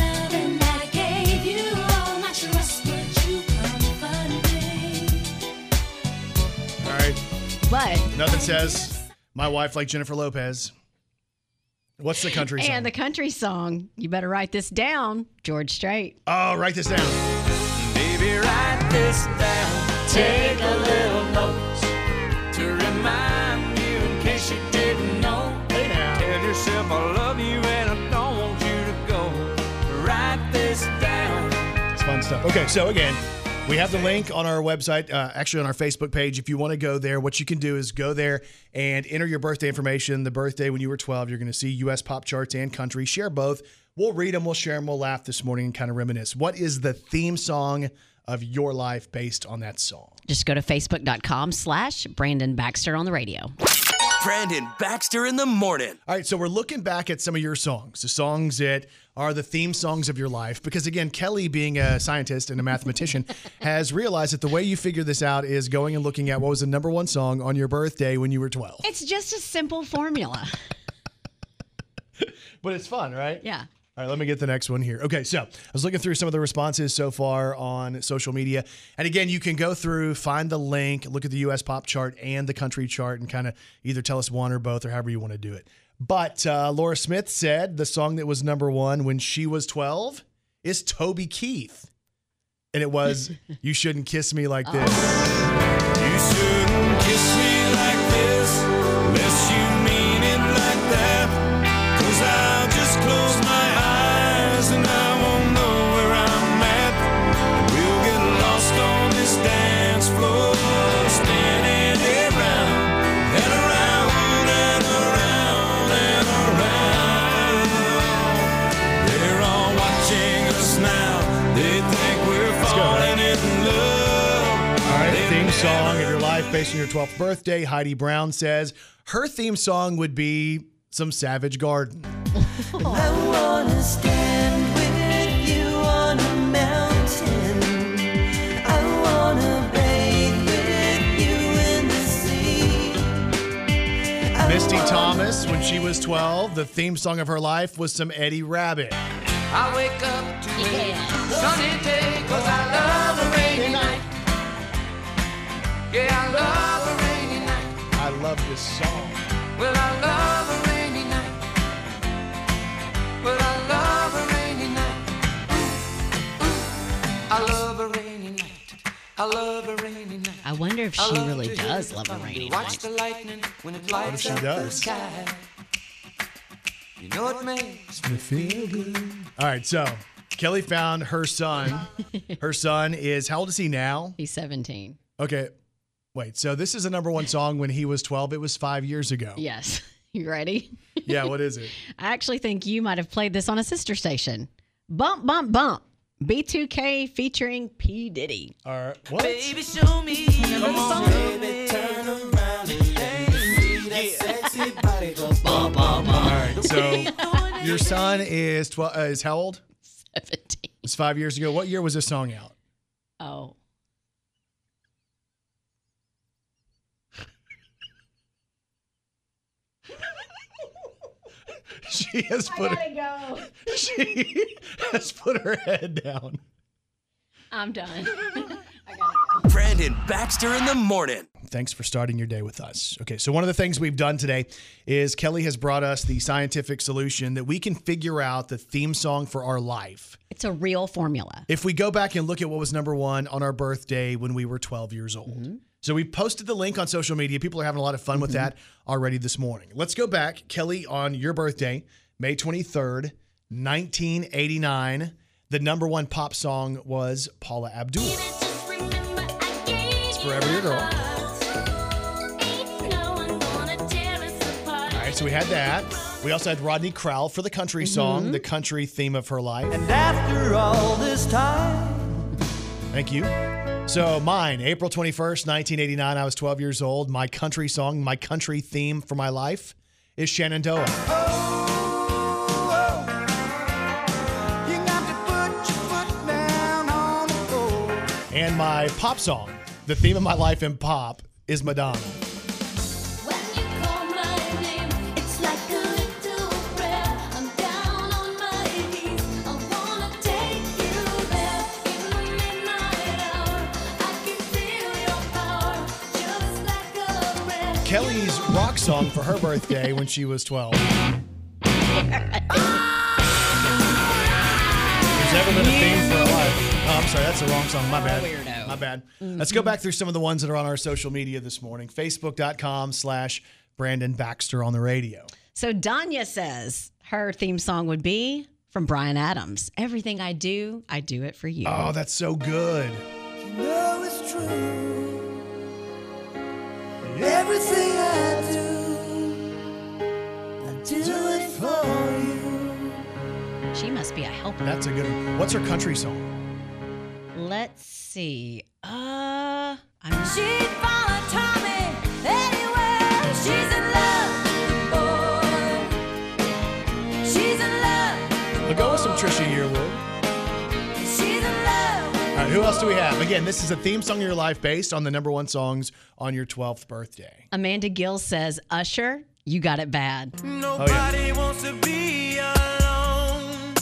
But Nothing says my wife like Jennifer Lopez. What's the country song? and the country song, you better write this down, George Strait. oh, write this down. Baby, write this down. Take a little note to remind you in case you didn't know. Hey now. Tell yourself I love you and I don't want you to go. Write this down. It's fun stuff. Okay, so again, we have the link on our website, uh, actually on our Facebook page. If you want to go there, what you can do is go there and enter your birthday information. The birthday when you were 12, you're going to see U.S. pop charts and country. Share both. We'll read them, we'll share them, we'll laugh this morning and kind of reminisce. What is the theme song of your life based on that song? Just go to facebook.com slash Brandon Baxter on the radio. Brandon Baxter in the morning. All right, so we're looking back at some of your songs, the songs that are the theme songs of your life. Because again, Kelly, being a scientist and a mathematician, has realized that the way you figure this out is going and looking at what was the number one song on your birthday when you were 12. It's just a simple formula. But it's fun, right? yeah. All right, let me get the next one here. Okay, so I was looking through some of the responses so far on social media. And again, you can go through, find the link, look at the US pop chart and the country chart, and kind of either tell us one or both or however you want to do it. But uh, Laura Smith said the song that was number one when she was 12 is Toby Keith. And it was You Shouldn't Kiss Me Like This. You shouldn't kiss me like this song of your life based on your 12th birthday. Heidi Brown says her theme song would be some Savage Garden. I wanna stand with you on a mountain. I wanna bathe with you in the sea. I Misty Thomas, when she was 12, the theme song of her life was some Eddie Rabbitt. I wake up to a sunny day cause I love a rainy night. Yeah, I love a rainy night. I love this song. Well, I love a rainy night. Well, I love a rainy night. Ooh, ooh. I love a rainy night. I love a rainy night. I wonder if she really does love a thunder, rainy Watch night. the lightning when it lights she up the does? sky. You know it makes me feel good. All right, so Kelly found her son. Her son is, how old is he now? He's 17. Okay, wait, so this is a number one song when he was 12. It was five years ago. Yes. You ready? Yeah, what is it? I actually think you might have played this on a sister station. Bump, bump, bump. B2K featuring P. Diddy. All right, what? Baby, show me. Come on, baby, turn around and let me that sexy body go bum, bum, bum. All right, so your son is 12, uh, is how old? 17. It's five years ago. What year was this song out? Oh. She has put her, go. she has put her head down. I'm done. Brandon Baxter in the morning. Thanks for starting your day with us. Okay, so one of the things we've done today is Kelly has brought us the scientific solution that we can figure out the theme song for our life. It's a real formula. If we go back and look at what was number one on our birthday when we were 12 years old. Mm-hmm. So we posted the link on social media. People are having a lot of fun with mm-hmm. that already this morning. Let's go back. Kelly, on your birthday, May 23rd, 1989, the number one pop song was Paula Abdul. It's Forever Your Girl. All right, so we had that. We also had Rodney Crowell for the country mm-hmm. song, the country theme of her life. And after all this time, Thank you. So mine, April 21st, 1989, I was 12 years old. My country song, my country theme for my life is Shenandoah. And my pop song, the theme of my life in pop, is Madonna. Song for her birthday when she was 12. There's never been a theme for her life. Oh, I'm sorry, that's the wrong song. My bad. Weirdo. My bad. Let's go back through some of the ones that are on our social media this morning. Facebook.com slash Brandon Baxter on the radio. So Danya says her theme song would be from Bryan Adams. Everything I do, I do it for you. Oh, that's so good. You know it's true. Everything I do, I do it for you. She must be a helper. That's a good one. What's her country song? Let's see. Uh, I'm She'd follow Tommy anywhere. She's in love, boy. She's in love. We'll go with some Trisha Yearwood. She's in love. All right, who else do we have? Again, this is a theme song of your life based on the number one songs on your 12th birthday. Amanda Gill says, Usher, you got it bad. Nobody wants to be alone.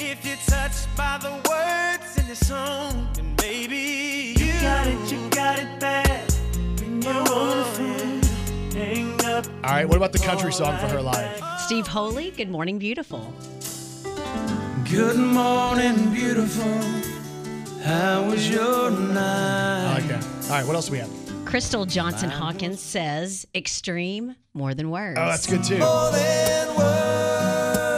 If you're touched by the words in the song, then maybe you, got it, you got it bad. When you're on oh. hang up. All right, what about the country song for her life? Steve Holy, Good Morning Beautiful. Good morning, beautiful. How was your I night? like that. All right, what else do we have? Crystal Johnson Hawkins says, Extreme, more than words. Oh, that's good too. More than words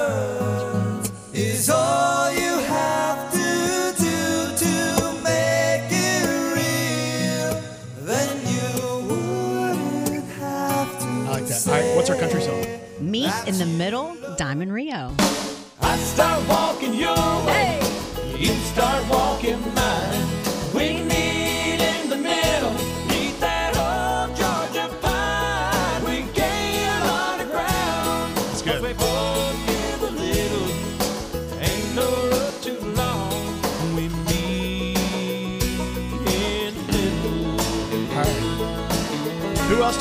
is all you have to do to make it real. Then you wouldn't have to. I like that. All right, what's our country song? Meet in the Middle, Diamond Rio. I start walking your way, you start walking mine.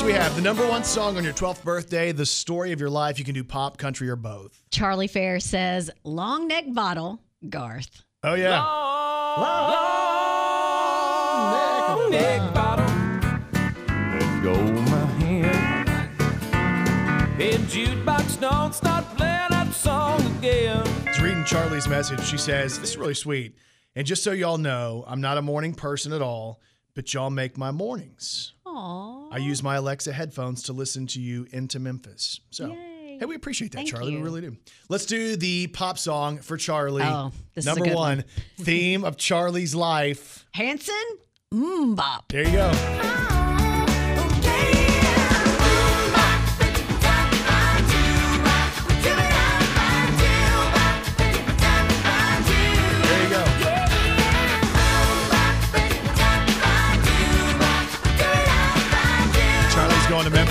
We have? The number one song on your 12th birthday, the story of your life. You can do pop, country, or both. Charlie Fair says, Long neck bottle, Garth. Oh, yeah. Long neck bottle. Let go my hand. Hey, jukebox, don't start playing that song again. It's reading Charlie's message. She says, This is really sweet. And just so y'all know, I'm not a morning person at all, but y'all make my mornings. Aww. I use my Alexa headphones to listen to you into Memphis. So, Yay. hey, we appreciate that, Thank Charlie. We really do. Let's do the pop song for Charlie. Oh, this is a Number good one, one. theme of Charlie's life. Hanson, Mmm Bop. There you go. Ah.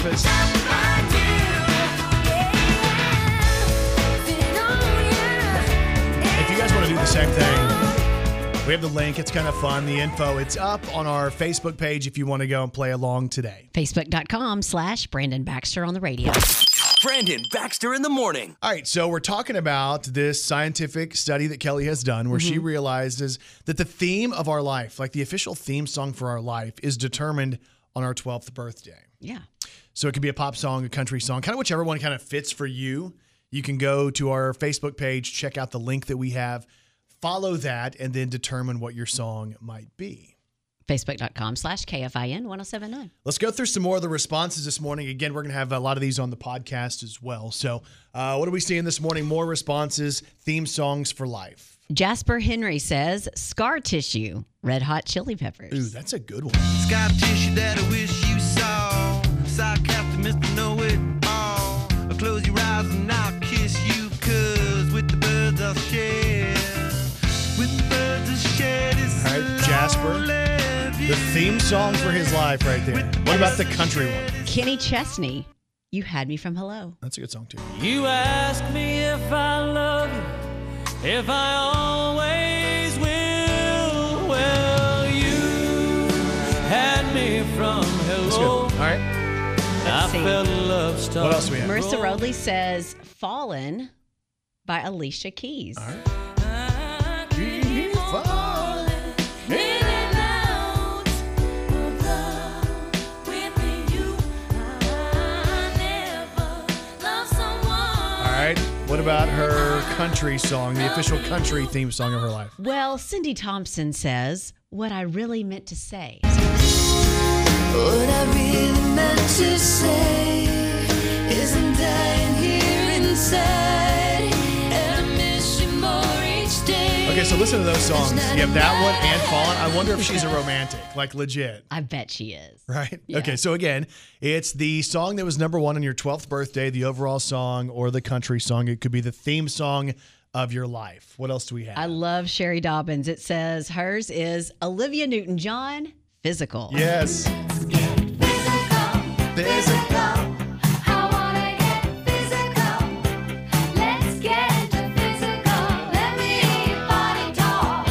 Charlie's going to Memphis. If you guys want to do the same thing, we have the link. It's kind of fun. The info, it's up on our Facebook page if you want to go and play along today. Facebook.com slash Brandon Baxter on the radio. Brandon Baxter in the morning. All right, so we're talking about this scientific study that Kelly has done where she mm-hmm. realizes that the theme of our life, like the official theme song for our life, is determined on our 12th birthday. Yeah. So it could be a pop song, a country song, kind of whichever one kind of fits for you. You can go to our Facebook page, check out the link that we have, follow that, and then determine what your song might be. Facebook.com slash KFIN 1079. Let's go through some more of the responses this morning. Again, we're going to have a lot of these on the podcast as well. So, uh, what are we seeing this morning? More responses, theme songs for life. Jasper Henry says Scar Tissue, Red Hot Chili Peppers. Ooh, that's a good one. Scar tissue that I wish you saw. Sarcastic, Mr. Know It All. I'll close your eyes and I'll kiss you, cause with the birds I'll share. With the birds I'll share this All right, Jasper. The theme song for his life right there. What about the country one? Kenny Chesney, You Had Me From Hello. That's a good song, too. You ask me if I love you, if I What else we have? Marissa Rodley says Fallen by Alicia Keys. All right. All right. What about her country song, the official country theme song of her life? Well, Cindy Thompson says What I Really Meant to Say. Okay, so listen to those songs. You have that one and Fallen. I wonder if she's a romantic, like legit. I bet she is. Right? Yeah. Okay, so again, it's the song that was number one on your 12th birthday, the overall song, or the country song. It could be the theme song of your life. What else do we have? I love Sherry Dobbins. It says hers is Olivia Newton John, Physical. yes. Physical. Physical. I wanna get physical. Let's get into physical. Let me body talk.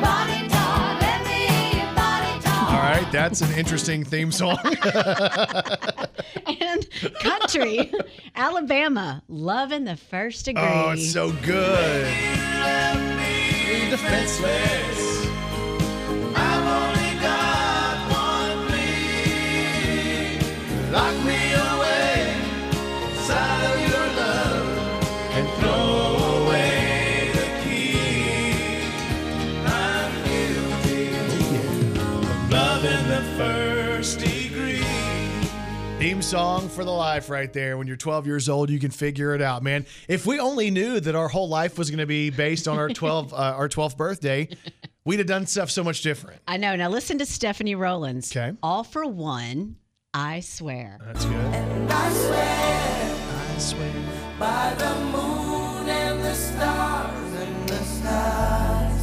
Body talk. Let me body talk. All right, that's an interesting theme song. And country, Alabama, loving the first degree. oh, it's so good. Defenseless. Lock me away inside of your love and throw away the key. I'm guilty of loving the first degree. Theme song for the life right there. When you're 12 years old, you can figure it out, man. If we only knew that our whole life was going to be based on our 12 uh, our 12th birthday, we'd have done stuff so much different. I know. Now listen to Stephanie Rollins. Okay. All for one, I swear. That's good. And I swear I swear. by the moon and the stars and the stars,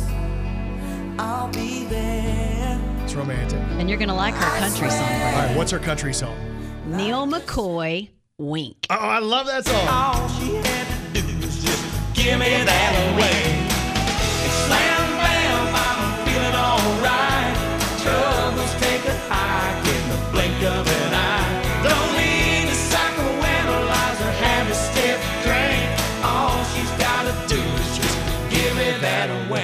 I'll be there. It's romantic. And you're going to like her country song. All Brandon. right, what's her country song? Neal McCoy, Wink. Oh, I love that song. All she had to do was just give me that away.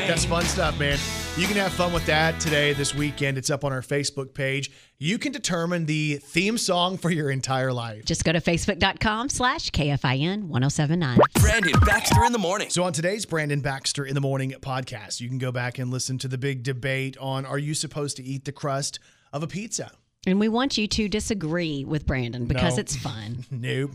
That's fun stuff, man. You can have fun with that today, this weekend. It's up on our Facebook page. You can determine the theme song for your entire life. Just go to facebook.com slash KFIN 1079. Brandon Baxter in the morning. So, on today's Brandon Baxter in the Morning podcast, you can go back and listen to the big debate on are you supposed to eat the crust of a pizza? And we want you to disagree with Brandon because No. it's fun. Nope.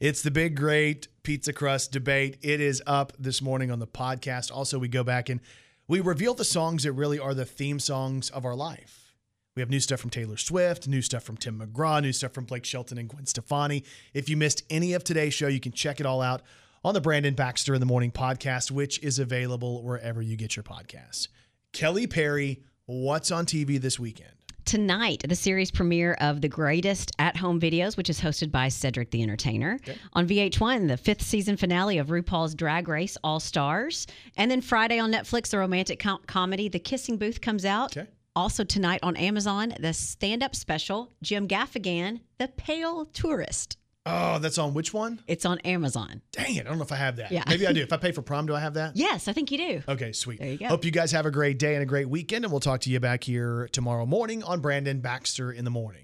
It's the big, great pizza crust debate. It is up this morning on the podcast. Also, we go back and we reveal the songs that really are the theme songs of our life. We have new stuff from Taylor Swift, new stuff from Tim McGraw, new stuff from Blake Shelton and Gwen Stefani. If you missed any of today's show, you can check it all out on the Brandon Baxter in the Morning podcast, which is available wherever you get your podcasts. Kelly Perry, what's on TV this weekend? Tonight, the series premiere of The Greatest at Home Videos, which is hosted by Cedric the Entertainer. On VH1, the fifth season finale of RuPaul's Drag Race All Stars. And then Friday on Netflix, the romantic com- comedy The Kissing Booth comes out. Okay. Also tonight on Amazon, the stand up special Jim Gaffigan, The Pale Tourist. Oh, that's on which one? It's on Amazon. Dang it. I don't know if I have that. Yeah. Maybe I do. If I pay for prom, do I have that? Yes, I think you do. Okay, sweet. There you go. Hope you guys have a great day and a great weekend, and we'll talk to you back here tomorrow morning on Brandon Baxter in the Morning.